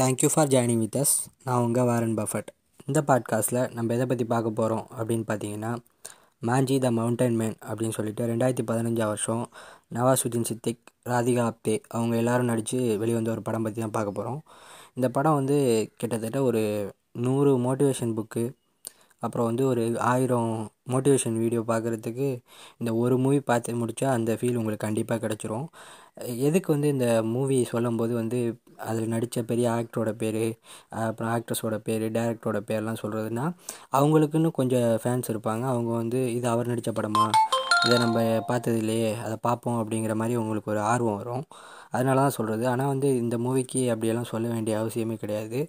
Thank you for joining with us நான் உங்கள் Warren Buffett. இந்த பாட்காஸ்ட்டில் நம்ம எதை பற்றி பார்க்க போகிறோம் அப்படின்னு பார்த்தீங்கன்னா மாஞ்சி த மவுண்டன் மேன் அப்படின்னு சொல்லிட்டு ரெண்டாயிரத்தி பதினஞ்சாம் வருஷம் நவாசுதீன் சித்திக் ராதிகா ஆப்தே அவங்க எல்லோரும் நடித்து வெளிவந்த ஒரு படம் பற்றி தான் பார்க்க போகிறோம் இந்த படம் வந்து கிட்டத்தட்ட ஒரு நூறு மோட்டிவேஷன் புக்கு அப்புறம் வந்து ஒரு ஆயிரம் மோட்டிவேஷன் வீடியோ பார்க்குறதுக்கு இந்த ஒரு மூவி பார்த்து முடித்தா அந்த ஃபீல் உங்களுக்கு கண்டிப்பாக கிடச்சிரும். எதுக்கு வந்து இந்த மூவி சொல்லும்போது வந்து அதில் நடித்த பெரிய ஆக்டரோட பேர் அப்புறம் ஆக்ட்ரஸோட பேர் டேரக்டரோட பேர்லாம் சொல்கிறதுனா அவங்களுக்குன்னு கொஞ்சம் ஃபேன்ஸ் இருப்பாங்க. அவங்க வந்து இது அவர் நடித்த படமா? இதை நம்ம பார்த்தது இல்லையே அதை பார்ப்போம் அப்படிங்கிற மாதிரி உங்களுக்கு ஒரு ஆர்வம் வரும். அதனால தான் சொல்கிறது ஆனால் வந்து இந்த மூவிக்கு அப்படியெல்லாம் சொல்ல வேண்டிய அவசியமே கிடையாது.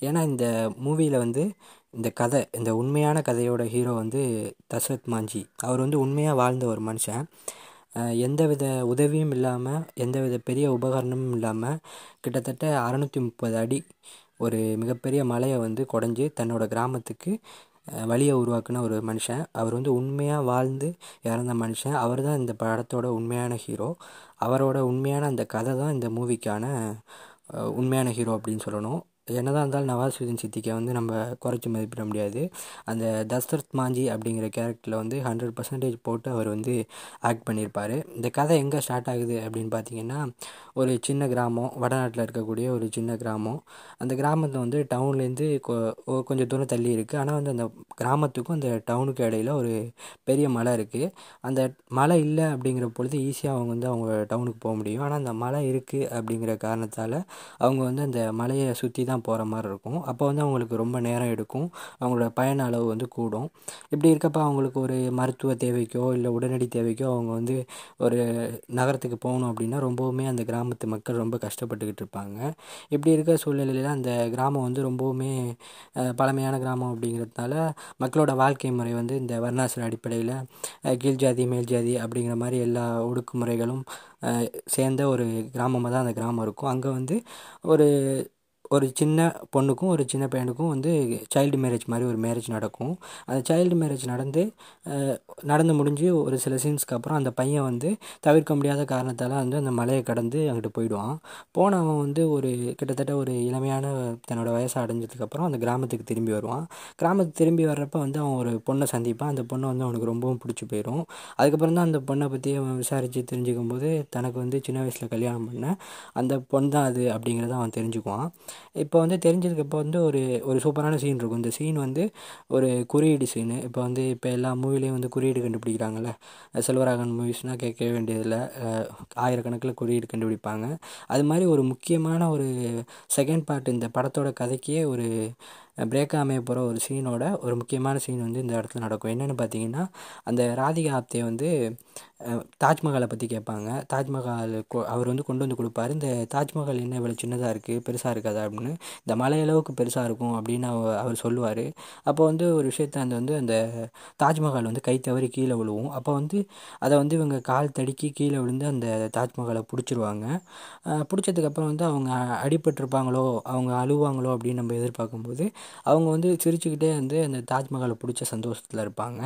ஏன்னா இந்த மூவியில் வந்து இந்த கதை இந்த உண்மையான கதையோட ஹீரோ வந்து தசரத் மாஞ்சி. அவர் வந்து உண்மையாக வாழ்ந்த ஒரு மனுஷன். எந்தவித உதவியும் இல்லாமல் எந்தவித பெரிய உபகரணமும் இல்லாமல் கிட்டத்தட்ட அறநூற்றி முப்பது அடி ஒரு மிகப்பெரிய மலையை வந்து குடஞ்சி தன்னோட கிராமத்துக்கு வழியை உருவாக்குன ஒரு மனுஷன். அவர் வந்து உண்மையாக வாழ்ந்து இறந்த மனுஷன். அவர் தான் இந்த படத்தோட உண்மையான ஹீரோ. அவரோட உண்மையான அந்த கதை தான் இந்த மூவிக்கான உண்மையான ஹீரோ அப்படின்னு சொல்லணும். என்னதான் இருந்தாலும் நவாசுதீன் சித்திக்கை வந்து நம்ம குறைச்சி மதிப்பிட முடியாது. அந்த தசரத் மாஞ்சி அப்படிங்கிற கேரக்டரில் வந்து ஹண்ட்ரட் பர்சன்டேஜ் போட்டு அவர் வந்து ஆக்ட் பண்ணியிருப்பார். இந்த கதை எங்கே ஸ்டார்ட் ஆகுது அப்படின்னு பார்த்தீங்கன்னா ஒரு சின்ன கிராமம் வடநாட்டில் இருக்கக்கூடிய ஒரு சின்ன கிராமம். அந்த கிராமத்தில் வந்து டவுன்லேருந்து கொஞ்சம் தூரம் தள்ளி இருக்குது ஆனால் வந்து அந்த கிராமத்துக்கும் அந்த டவுனுக்கு இடையில ஒரு பெரிய மலை இருக்குது அந்த மலை இல்லை அப்படிங்கிற பொழுது ஈஸியாக அவங்க வந்து அவங்க டவுனுக்கு போக முடியும். ஆனால் அந்த மலை இருக்குது அப்படிங்கிற காரணத்தால் அவங்க வந்து அந்த மலையை சுற்றி தான் போகிற மாதிரி இருக்கும். அப்போ வந்து அவங்களுக்கு ரொம்ப நேரம் எடுக்கும். அவங்களோட பயண அளவு வந்து கூடும். இப்படி இருக்கப்போ அவங்களுக்கு ஒரு மருத்துவ தேவைக்கோ இல்லை உடனடி தேவைக்கோ அவங்க வந்து ஒரு நகரத்துக்கு போகணும் அப்படின்னா ரொம்பவுமே அந்த கிராமத்து மக்கள் ரொம்ப கஷ்டப்பட்டுக்கிட்டு இருப்பாங்க. இப்படி இருக்க சூழ்நிலையில் அந்த கிராமம் வந்து ரொம்பவுமே பழமையான கிராமம் அப்படிங்கிறதுனால மக்களோட வாழ்க்கை முறை வந்து இந்த வர்ணாசிர அடிப்படையில் கீழ் ஜாதி மேல் ஜாதி அப்படிங்கிற மாதிரி எல்லா ஒடுக்குமுறைகளும் சேர்ந்த ஒரு கிராமமாக தான் அந்த கிராமம் இருக்கும். அங்கே வந்து ஒரு ஒரு சின்ன பொண்ணுக்கும் ஒரு சின்ன பையனுக்கும் வந்து சைல்டு மேரேஜ் மாதிரி ஒரு மேரேஜ் நடக்கும். அந்த சைல்டு மேரேஜ் நடந்து நடந்து முடிஞ்சு ஒரு சில சீன்ஸ்க்கு அப்புறம் அந்த பையன் வந்து தவிர்க்க முடியாத காரணத்தால் வந்து அந்த மலையை கடந்து அங்கிட்டு போயிடுவான். போனவன் வந்து ஒரு கிட்டத்தட்ட ஒரு இளமையான தன்னோட வயசை அடைஞ்சதுக்கப்புறம் அந்த கிராமத்துக்கு திரும்பி வருவான். கிராமத்துக்கு திரும்பி வர்றப்ப வந்து அவன் ஒரு பொண்ணை சந்திப்பான். அந்த பொண்ணை வந்து அவனுக்கு ரொம்பவும் பிடிச்சி போயிடும் அதுக்கப்புறம் தான் அந்த பொண்ணை பற்றி அவன் விசாரித்து தெரிஞ்சுக்கும் போது தனக்கு வந்து சின்ன வயசில் கல்யாணம் பண்ண அந்த பொண்ணு தான் அது அப்படிங்கிறத அவன் தெரிஞ்சுக்குவான். இப்போ வந்து தெரிஞ்சதுக்கு இப்போ வந்து ஒரு ஒரு சூப்பரான சீன் இருக்கும். இந்த சீன் வந்து ஒரு குறியீடு சீனு இப்போ வந்து இப்போ எல்லா மூவிலையும் வந்து குறியீடு கண்டுபிடிக்கிறாங்கல்ல? செல்வராகன் மூவிஸ்னால் கேட்கவே வேண்டியதில்லை. ஆயிரக்கணக்கில் குறியீடு கண்டுபிடிப்பாங்க. அது மாதிரி ஒரு முக்கியமான ஒரு செகண்ட் பார்ட் இந்த படத்தோட கதைக்கே ஒரு பிரேக்காக அமைய போகிற ஒரு சீனோட ஒரு முக்கியமான சீன் வந்து இந்த இடத்துல நடக்கும். என்னென்னு பார்த்தீங்கன்னா அந்த ராதிகா ஆப்தே வந்து தாஜ்மஹாலை பற்றி கேட்பாங்க. தாஜ்மஹால் அவர் வந்து கொண்டு வந்து கொடுப்பாரு. இந்த தாஜ்மஹால் என்ன இவ்வளோ சின்னதாக இருக்குது பெருசாக இருக்காதா அப்படின்னு. இந்த மலை அளவுக்கு பெருசாக இருக்கும் அப்படின்னு அவர் சொல்லுவார். அப்போ வந்து ஒரு விஷயத்த அந்த வந்து அந்த தாஜ்மஹால் வந்து கை தவறி கீழே விழுவும். அப்போ வந்து அதை வந்து இவங்க கால் தடுக்கி கீழே விழுந்து அந்த தாஜ்மஹாலை பிடிச்சிருவாங்க. பிடிச்சதுக்கப்புறம் வந்து அவங்க அடிபட்டிருப்பாங்களோ அவங்க அழுவாங்களோ அப்படின்னு நம்ம எதிர்பார்க்கும்போது அவங்க வந்து சிரிச்சுக்கிட்டே வந்து அந்த தாஜ்மஹாலை பிடிச்ச சந்தோஷத்தில் இருப்பாங்க.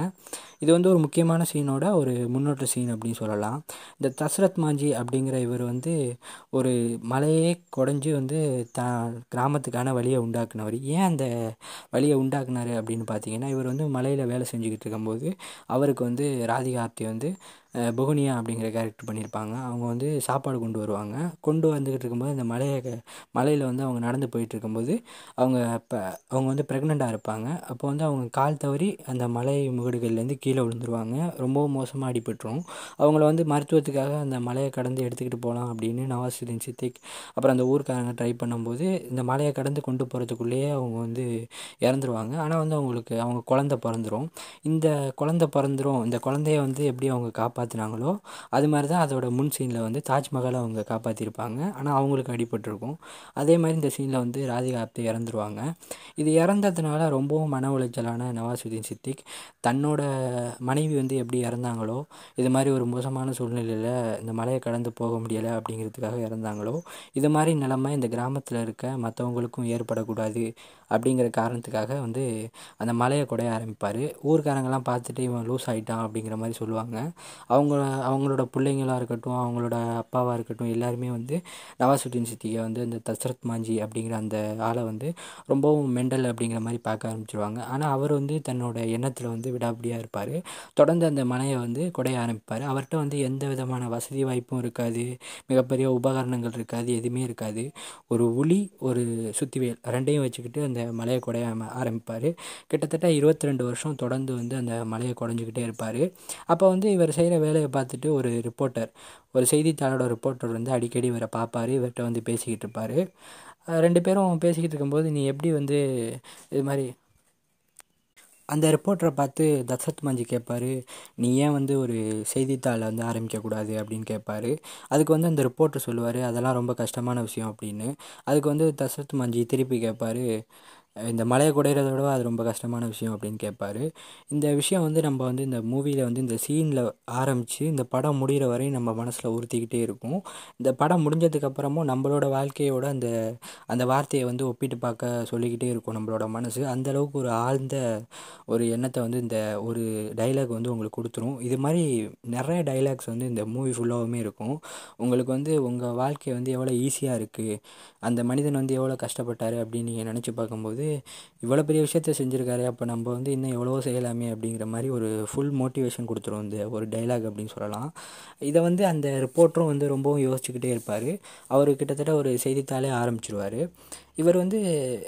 இது வந்து ஒரு முக்கியமான சீனோட ஒரு முன்னோட்ட சீன் அப்படின்னு சொல்லலாம். இந்த தசரத் மாஞ்சி அப்படிங்கிற இவர் வந்து ஒரு மலையே குடஞ்சி வந்து த கிராமத்துக்கான வழியை உண்டாக்குனவர். ஏன் அந்த வழியை உண்டாக்குனார் அப்படின்னு பார்த்தீங்கன்னா இவர் வந்து மலையில் வேலை செஞ்சுக்கிட்டு இருக்கும்போது அவருக்கு வந்து ராதிகார்த்தி வந்து புகுனியா அப்படிங்கிற கேரக்டர் பண்ணியிருப்பாங்க. அவங்க வந்து சாப்பாடு கொண்டு வருவாங்க. கொண்டு வந்துக்கிட்டு இருக்கும்போது அந்த மலையை மலையில் வந்து அவங்க நடந்து போயிட்டு இருக்கும்போது அவங்க இப்போ அவங்க வந்து ப்ரெக்னெண்ட்டாக இருப்பாங்க. அப்போ வந்து அவங்க கால் தவறி அந்த மலை முகடுகள்லேருந்து கீழே விழுந்துருவாங்க. ரொம்பவும் மோசமாக அடிபட்டுரும். அவங்கள வந்து மருத்துவத்துக்காக அந்த மலையை கடந்து எடுத்துக்கிட்டு போகலாம் அப்படின்னு நவாசுதீன் சித்திக் அப்புறம் அந்த ஊருக்காரங்க ட்ரை பண்ணும்போது இந்த மலையை கடந்து கொண்டு போகிறதுக்குள்ளேயே அவங்க வந்து இறந்துருவாங்க. ஆனால் வந்து அவங்களுக்கு அவங்க குழந்த பிறந்துரும். இந்த குழந்த பிறந்துரும். இந்த குழந்தைய வந்து எப்படி அவங்க காப்பாற்ற காப்பாற்றினாங்களோ அது மாதிரி தான் அதோட முன் சீனில் வந்து தாஜ்மஹாலை அவங்க காப்பாற்றிருப்பாங்க ஆனால் அவங்களுக்கு அடிபட்டிருக்கும். அதே மாதிரி இந்த சீனில் வந்து ராதிகா ஆப்தே இறந்துருவாங்க. இது இறந்ததுனால ரொம்பவும் மன உளைச்சலான நவாசுதீன் சித்திக் தன்னோட மனைவி வந்து எப்படி இறந்தாங்களோ இது மாதிரி ஒரு மோசமான சூழ்நிலையில் இந்த மலையை கடந்து போக முடியலை அப்படிங்கிறதுக்காக இறந்தாங்களோ இது மாதிரி நிலைமை இந்த கிராமத்தில் இருக்க மற்றவங்களுக்கும் ஏற்படக்கூடாது அப்படிங்கிற காரணத்துக்காக வந்து அந்த மலையை குடைய ஆரம்பிப்பார். ஊர்க்காரங்கெல்லாம் பார்த்துட்டு இவன் லூஸ் ஆகிட்டான் அப்படிங்கிற மாதிரி சொல்லுவாங்க. அவங்க அவங்களோட பிள்ளைங்களாக இருக்கட்டும் அவங்களோட அப்பாவாக இருக்கட்டும் எல்லாருமே வந்து நவாசுத்தீன் சித்திகை வந்து அந்த தசரத் மாஞ்சி அப்படிங்கிற அந்த ஆளை வந்து ரொம்பவும் மெண்டல் அப்படிங்கிற மாதிரி பார்க்க ஆரம்பிச்சிருவாங்க. ஆனால் அவர் வந்து தன்னோட எண்ணத்தில் வந்து விடாபடியாக இருப்பார். தொடர்ந்து அந்த மலையை வந்து குடைய ஆரம்பிப்பார். அவர்கிட்ட வந்து எந்த விதமான வசதி வாய்ப்பும் இருக்காது. மிகப்பெரிய உபகரணங்கள் இருக்காது. எதுவுமே இருக்காது. ஒரு உளி ஒரு சுத்திவேல் ரெண்டையும் வச்சுக்கிட்டு அந்த மலையை குடைய ஆரம்பிப்பார். கிட்டத்தட்ட இருபத்தி ரெண்டு வருஷம் தொடர்ந்து வந்து அந்த மலையை குடஞ்சிக்கிட்டே இருப்பார். அப்போ வந்து இவர் செய்கிற வேலையை பார்த்துட்டு ஒரு ரிப்போர்ட்டர் ஒரு செய்தித்தாளோட ரிப்போர்ட்டர் வந்து அடிக்கடி இவரை பார்ப்பார் இவர்கிட்ட வந்து பேசிக்கிட்டு இருப்பார். ரெண்டு பேரும் பேசிக்கிட்டு இருக்கும்போது நீ எப்படி வந்து இது மாதிரி அந்த ரிப்போர்ட்டரை பார்த்து தசரத் மஞ்சி கேட்பாரு நீ ஏன் வந்து ஒரு செய்தித்தாளை வந்து ஆரம்பிக்கக்கூடாது? அப்படின்னு கேட்பாரு அதுக்கு வந்து அந்த ரிப்போர்ட்டர் சொல்லுவார் அதெல்லாம் ரொம்ப கஷ்டமான விஷயம் அப்படின்னு. அதுக்கு வந்து தசரத் மஞ்சி திருப்பி கேட்பாரு இந்த மலையை குடையிறத விட அது ரொம்ப கஷ்டமான விஷயம் அப்படின்னு கேட்பாரு. இந்த விஷயம் வந்து நம்ம வந்து இந்த மூவியில் வந்து இந்த சீனில் ஆரம்பித்து இந்த படம் முடிகிற வரையும் நம்ம மனசில் உறுத்திக்கிட்டே இருக்கும். இந்த படம் முடிஞ்சதுக்கப்புறமும் நம்மளோட வாழ்க்கையோட அந்த அந்த வார்த்தையை வந்து ஒப்பிட்டு பார்க்க சொல்லிக்கிட்டே இருக்கும் நம்மளோட மனசு. அந்தளவுக்கு ஒரு ஆழ்ந்த ஒரு எண்ணத்தை வந்து இந்த ஒரு டைலாக் வந்து உங்களுக்கு கொடுத்துரும். இது மாதிரி நிறைய டைலாக்ஸ் வந்து இந்த மூவி ஃபுல்லாகவுமே இருக்கும். உங்களுக்கு வந்து உங்கள் வாழ்க்கை வந்து எவ்வளோ ஈஸியாக இருக்குது அந்த மனிதன் வந்து எவ்வளோ கஷ்டப்பட்டார் அப்படின்னு நீங்கள் நினச்சி பார்க்கும்போது வந்து இவ்வளோ பெரிய விஷயத்த செஞ்சுருக்காரு. அப்போ நம்ம வந்து இன்னும் எவ்வளவோ செய்யலாமே அப்படிங்கிற மாதிரி ஒரு ஃபுல் மோட்டிவேஷன் கொடுத்துரும் இந்த ஒரு டைலாக் அப்படின்னு சொல்லலாம். இதை வந்து அந்த ரிப்போர்ட்டரும் வந்து ரொம்பவும் யோசிச்சுக்கிட்டே இருப்பார். அவர் கிட்டத்தட்ட ஒரு செய்தித்தாளே ஆரம்பிச்சிருவார். இவர் வந்து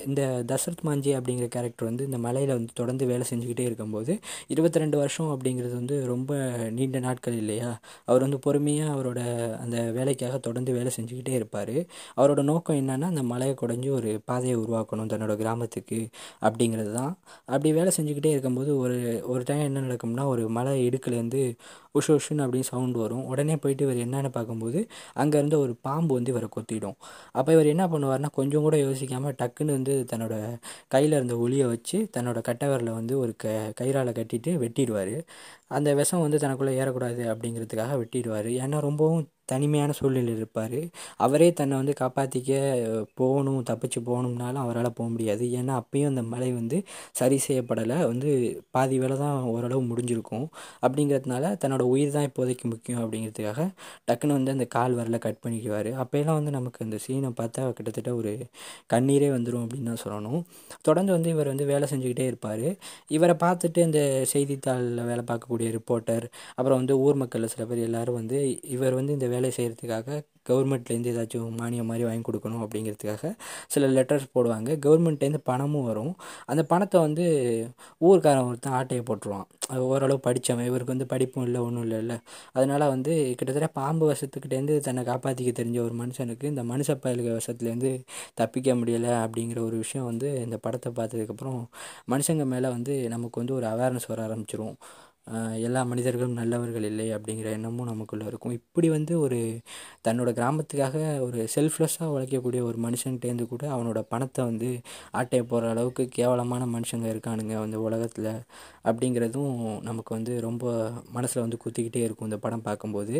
இந்த தசரத் மாஞ்சி அப்படிங்கிற கேரக்டர் வந்து இந்த மலையில் வந்து தொடர்ந்து வேலை செஞ்சுக்கிட்டே இருக்கும்போது இருபத்தி ரெண்டு வருஷம் அப்படிங்கிறது வந்து ரொம்ப நீண்ட நாட்கள் இல்லையா? அவர் வந்து பொறுமையாக அவரோட அந்த வேலைக்காக தொடர்ந்து வேலை செஞ்சுக்கிட்டே இருப்பார். அவரோட நோக்கம் என்னென்னா அந்த மலையை குடஞ்சி ஒரு பாதையை உருவாக்கணும் தன்னோட கிராமத்துக்கு அப்படிங்கிறது தான் அப்படி வேலை செஞ்சுக்கிட்டே இருக்கும்போது ஒரு ஒரு டைம் என்ன நடக்கும்னா ஒரு மலை இடுக்குலேருந்து உஷு உஷுன்னு அப்படின்னு சவுண்டு வரும். உடனே போயிட்டு இவர் என்னென்னு பார்க்கும்போது அங்கேருந்து ஒரு பாம்பு வந்து இவரை கொத்திடும். அப்போ இவர் என்ன பண்ணுவார்னா கொஞ்சம் கூட யோசிக்காமல் டக்குன்னு வந்து தன்னோட கையில் இருந்த ஒளியை வச்சு தன்னோட கட்டவரில் வந்து ஒரு க கயிறால் கட்டிட்டு வெட்டிடுவார். அந்த விஷம் வந்து தனக்குள்ளே ஏறக்கூடாது அப்படிங்கிறதுக்காக வெட்டிடுவார். ஏன்னா ரொம்பவும் தனிமையான சூழ்நிலையில் இருப்பார். அவரே தன்னை வந்து காப்பாற்றிக்க போகணும் தப்பிச்சு போகணும்னாலும் அவரால் போக முடியாது. ஏன்னா அப்பயும் அந்த மலை வந்து சரி செய்யப்படலை. வந்து பாதி வேலை தான் ஓரளவு முடிஞ்சிருக்கும். அப்படிங்கிறதுனால தன்னோட உயிர் தான் இப்போதைக்கு முக்கியம் அப்படிங்கிறதுக்காக டக்குன்னு வந்து அந்த கால் வரல கட் பண்ணிக்குவார். அப்போயெல்லாம் வந்து நமக்கு அந்த சீனை பார்த்தா கிட்டத்தட்ட ஒரு கண்ணீரே வந்துடும் அப்படின்னு தான் சொல்லணும். தொடர்ந்து வந்து இவர் வந்து வேலை செஞ்சுக்கிட்டே இருப்பார். இவரை பார்த்துட்டு இந்த செய்தித்தாளில் வேலை இருக்கக்கூடிய ரிப்போர்ட்டர் அப்புறம் வந்து ஊர் மக்கள் சில பேர் எல்லோரும் வந்து இவர் வந்து இந்த வேலை செய்கிறதுக்காக கவர்மெண்ட்லேருந்து ஏதாச்சும் மானியம் மாதிரி வாங்கி கொடுக்கணும் அப்படிங்கிறதுக்காக சில லெட்டர்ஸ் போடுவாங்க. கவர்மெண்ட்லேருந்து பணமும் வரும். அந்த பணத்தை வந்து ஊருக்காரன் ஒருத்தன் ஆட்டையை போட்டுருவான். ஓரளவு படித்தவன் இவருக்கு வந்து படிப்பும் இல்லை ஒன்றும் இல்லை இல்லை. அதனால் வந்து கிட்டத்தட்ட பாம்பு வசத்துக்கிட்டேருந்து தன்னை காப்பாற்றிக்க தெரிஞ்ச ஒரு மனுஷனுக்கு இந்த மனுஷ பயலுக வசத்துலேருந்து தப்பிக்க முடியலை அப்படிங்கிற ஒரு விஷயம் வந்து இந்த படத்தை பார்த்ததுக்கப்புறம் மனுஷங்க மேலே வந்து நமக்கு வந்து ஒரு அவேர்னஸ் வர ஆரம்பிச்சிரும். எல்லா மனிதர்களும் நல்லவர்கள் இல்லை அப்படிங்கிற எண்ணமும் நமக்குள்ளே இருக்கும். இப்படி வந்து ஒரு தன்னோட கிராமத்துக்காக ஒரு செல்ஃப்லெஸ்ஸாக உழைக்கக்கூடிய ஒரு மனுஷன்கிட்டேருந்து கூட அவனோட பணத்தை வந்து ஆட்டையை போடுற அளவுக்கு கேவலமான மனுஷங்க இருக்கானுங்க அந்த உலகத்தில் அப்படிங்கிறதும் நமக்கு வந்து ரொம்ப மனசில் வந்து குத்திக்கிட்டே இருக்கும் இந்த படம் பார்க்கும்போது.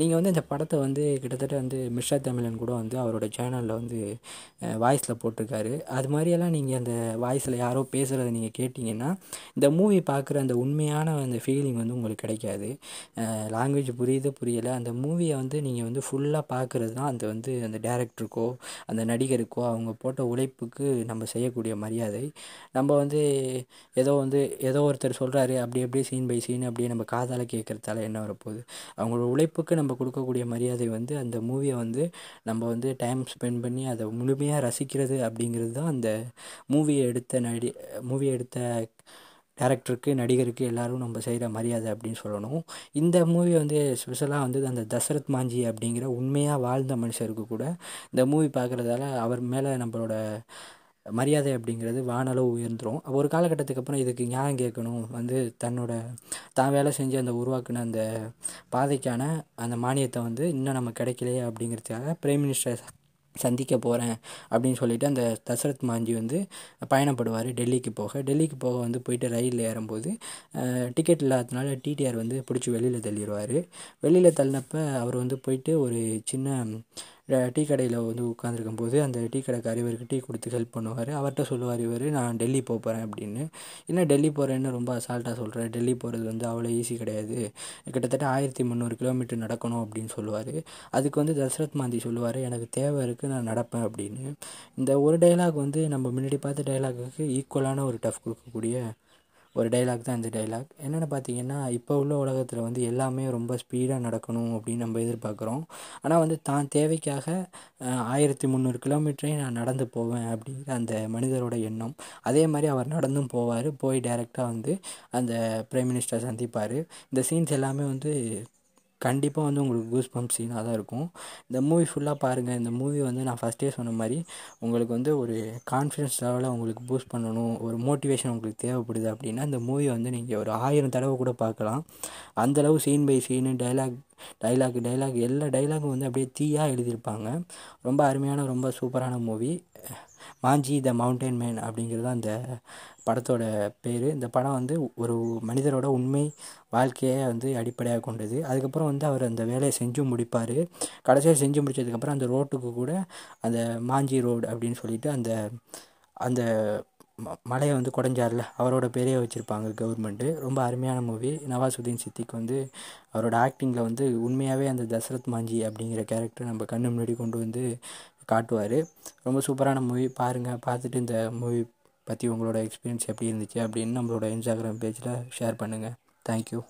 நீங்கள் வந்து இந்த படத்தை வந்து கிட்டத்தட்ட வந்து மிஷா தமிழன் கூட வந்து அவரோட சேனலில் வந்து வாய்ஸில் போட்டிருக்காரு. அது மாதிரியெல்லாம் நீங்கள் அந்த வாய்ஸில் யாரோ பேசுகிறத நீங்கள் கேட்டிங்கன்னா இந்த மூவி பார்க்குற அந்த உண்மையான அந்த ஃபீலிங் வந்து உங்களுக்கு கிடைக்காது. லாங்குவேஜ் புரியுது புரியலை அந்த மூவியை வந்து நீங்கள் வந்து ஃபுல்லாக பார்க்குறது தான் அந்த வந்து அந்த டேரக்டருக்கோ அந்த நடிகருக்கோ அவங்க போட்ட உழைப்புக்கு நம்ம செய்யக்கூடிய மரியாதை. நம்ம வந்து ஏதோ வந்து ஏதோ ஒருத்தர் சொல்கிறாரு அப்படி அப்படியே சீன் பை சீன் அப்படியே நம்ம காதால் கேட்குறதால என்ன வரப்போகுது? அவங்களோட உழைப்புக்கு நம்ம கொடுக்கக்கூடிய மரியாதை வந்து அந்த மூவியை வந்து நம்ம வந்து டைம் ஸ்பெண்ட் பண்ணி அதை முழுமையாக ரசிக்கிறது அப்படிங்கிறது தான் அந்த மூவியை எடுத்த நடி மூவியை எடுத்த டேரக்டருக்கு நடிகருக்கு எல்லோரும் நம்ம செய்கிற மரியாதை அப்படின்னு சொல்லணும். இந்த மூவி வந்து ஸ்பெஷலாக வந்து அந்த தசரத் மாஞ்சி அப்படிங்கிற உண்மையாக வாழ்ந்த மனுஷருக்கு கூட இந்த மூவி பார்க்குறதால அவர் மேலே நம்மளோட மரியாதை அப்படிங்கிறது வானளவு உயர்ந்துடும் ஒரு காலகட்டத்துக்கு அப்புறம் இதுக்கு நியாயம் கேட்கணும். வந்து தன்னோட தான் வேலை செஞ்சு அந்த உருவாக்கின அந்த பாதைக்கான அந்த மானியத்தை வந்து இன்னும் நம்ம கிடைக்கலையே அப்படிங்கிறதுக்காக பிரைம் மினிஸ்டர் சந்திக்க போகிறேன் அப்படின்னு சொல்லிட்டு அந்த தசரத் மாஞ்சி வந்து பயணப்படுவார் டெல்லிக்கு போக. டெல்லிக்கு போக வந்து போயிட்டு ரயிலில் ஏறும்போது டிக்கெட் இல்லாததுனால டிடிஆர் வந்து பிடிச்சி வெளியில் தள்ளிடுவார் வெளியில் தள்ளினப்ப அவர் வந்து போயிட்டு ஒரு சின்ன டீ கடையில் வந்து உட்காந்துருக்கும் போது அந்த டீ கடைக்காரர் இவருக்கு டீ கொடுத்து ஹெல்ப் பண்ணுவார். அவர்கிட்ட சொல்லுவார் இவர் நான் டெல்லி போக போகிறேன் அப்படின்னு. என்ன டெல்லி போகிறேன்னு ரொம்ப அசால்ட்டாக சொல்கிறேன் டெல்லி போகிறது வந்து அவ்வளோ ஈஸி கிடையாது. கிட்டத்தட்ட ஆயிரத்தி முந்நூறு கிலோமீட்டர் நடக்கணும் அப்படின்னு சொல்லுவார். அதுக்கு வந்து தசரத் மாந்தி சொல்லுவார் எனக்கு தேவை இருக்குது நான் நடப்பேன் அப்படின்னு. இந்த ஒரு டைலாக் வந்து நம்ம முன்னாடி பார்த்த டைலாக்குக்கு ஈக்குவலான ஒரு டஃப் கொடுக்கக்கூடிய ஒரு டைலாக் தான் இந்த டைலாக் என்னென்னு பார்த்தீங்கன்னா இப்போ உள்ள உலகத்தில் வந்து எல்லாமே ரொம்ப ஸ்பீடாக நடக்கணும் அப்படின்னு நம்ம எதிர்பார்க்குறோம். ஆனால் வந்து தான் தேவைக்காக ஆயிரத்தி முந்நூறு கிலோமீட்டரையும் நான் நடந்து போவேன் அப்படிங்கிற அந்த மனிதரோட எண்ணம். அதே மாதிரி அவர் நடந்தும் போவார். போய் டைரெக்டாக வந்து அந்த பிரைம் மினிஸ்டர் சந்திப்பார். இந்த சீன்ஸ் எல்லாமே வந்து கண்டிப்பாக வந்து உங்களுக்கு கூஸ் பம்ப் சீனாக தான் இருக்கும். இந்த மூவி ஃபுல்லாக பாருங்கள் இந்த மூவி வந்து நான் ஃபஸ்ட்டே சொன்ன மாதிரி உங்களுக்கு வந்து ஒரு கான்ஃபிடன்ஸ் லெவலை உங்களுக்கு பூஸ்ட் பண்ணணும். ஒரு மோட்டிவேஷன் உங்களுக்கு தேவைப்படுது அப்படின்னா இந்த மூவி வந்து நீங்கள் ஒரு ஆயிரம் தடவை கூட பார்க்கலாம். அந்தளவு scene by scene dialogue dialogue dialogue எல்லா டைலாகும் வந்து அப்படியே தீயாக எழுதியிருப்பாங்க. ரொம்ப அருமையான ரொம்ப சூப்பரான movie Manjhi the mountain man அப்படிங்கிறது தான் அந்த படத்தோட பேர். இந்த படம் வந்து ஒரு மனிதரோட உண்மை வாழ்க்கையை வந்து அடிப்படையாக கொண்டது. அதுக்கப்புறம் வந்து அவர் அந்த வேலையை செஞ்சும் முடிப்பார். கடைசியாக செஞ்சு முடிச்சதுக்கப்புறம் அந்த ரோட்டுக்கு கூட அந்த மாஞ்சி ரோடு அப்படின்னு சொல்லிட்டு அந்த அந்த ம மலையை வந்து குடஞ்சார்ல. அவரோட பேரே வச்சுருப்பாங்க கவர்மெண்ட்டு. ரொம்ப அருமையான மூவி நவாசுதீன் சித்திக்கு வந்து அவரோட ஆக்டிங்கில் வந்து உண்மையாகவே அந்த தசரத் மாஞ்சி அப்படிங்கிற கேரக்டர் நம்ம கண்ணு முன்னாடி கொண்டு வந்து காட்டுவார். ரொம்ப சூப்பரான மூவி பாருங்கள் பார்த்துட்டு இந்த மூவி பற்றி உங்களோட எக்ஸ்பீரியன்ஸ் எப்படி இருந்துச்சு அப்படின்னு நம்மளோட இன்ஸ்டாகிராம் பேஜில் ஷேர் பண்ணுங்கள் தேங்க்யூ